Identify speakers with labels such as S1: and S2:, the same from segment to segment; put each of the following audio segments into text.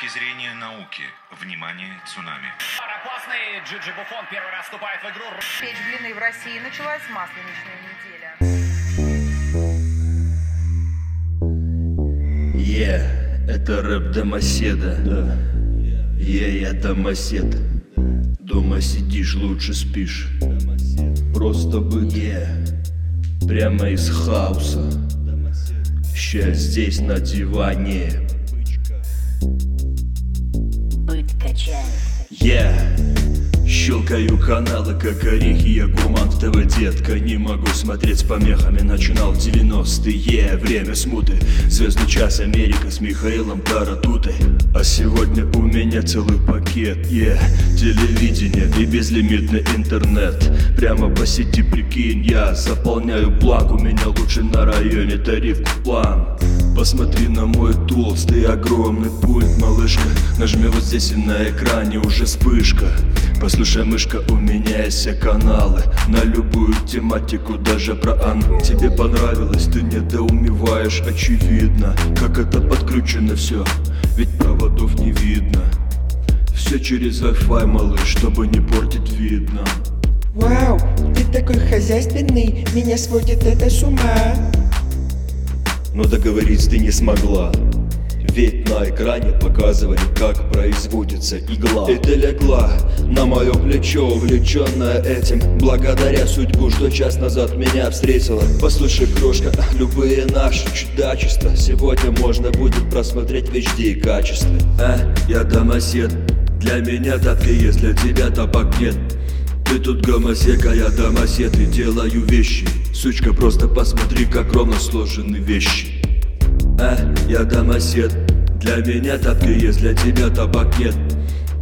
S1: точки зрения науки. Внимание, цунами.
S2: Опасный Джиджи Буфон первый раз вступает в игру.
S3: Печь блины в России началась масленичная неделя.
S4: Е, это рэп домоседа. Да. Е, я домосед. Дома сидишь, лучше спишь. Просто быть. Е, прямо из хаоса. Ща здесь на диване. Я щелкаю каналы, как орехи, я гурман детка. Не могу смотреть с помехами, начинал 90-е Время смуты, звездный час Америка с Михаилом Таратутой. А сегодня у меня целый пакет, е Телевидение и безлимитный интернет. Прямо по сети, прикинь, я заполняю бланк У меня лучше на районе тарифный план Посмотри на мой толстый огромный пульт, малышка Нажми вот здесь и на экране уже вспышка. Послушай, мышка, у меня есть все каналы. На любую тематику, даже про ан. Тебе понравилось, ты недоумеваешь, очевидно Как это подкручено все, ведь проводов не видно. Все через Wi-Fi, малыш, чтобы не портить видно.
S5: Вау, ты такой хозяйственный, меня сводит это с ума.
S4: Но договориться ты не смогла ведь на экране показывали, как производится игла. И ты легла на мое плечо, увлеченная этим. Благодаря судьбу, что час назад меня встретила. Послушай, крошка, любые наши чудачества. Сегодня можно будет просмотреть в HD качестве. А, я домосед, для меня тапки есть, для тебя табак нет. Ты тут гомосека, я домосед. И делаю вещи. Сучка, просто посмотри, как ровно сложены вещи А, я домосед. Для меня тапки есть, для тебя табак нет.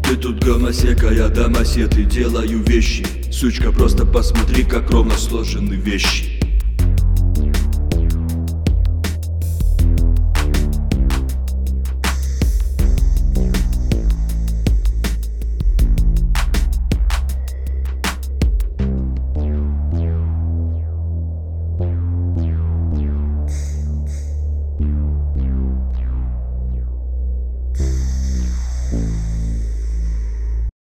S4: Ты тут гомосека, я домосед и делаю вещи. Сучка, просто посмотри, как ровно сложены вещи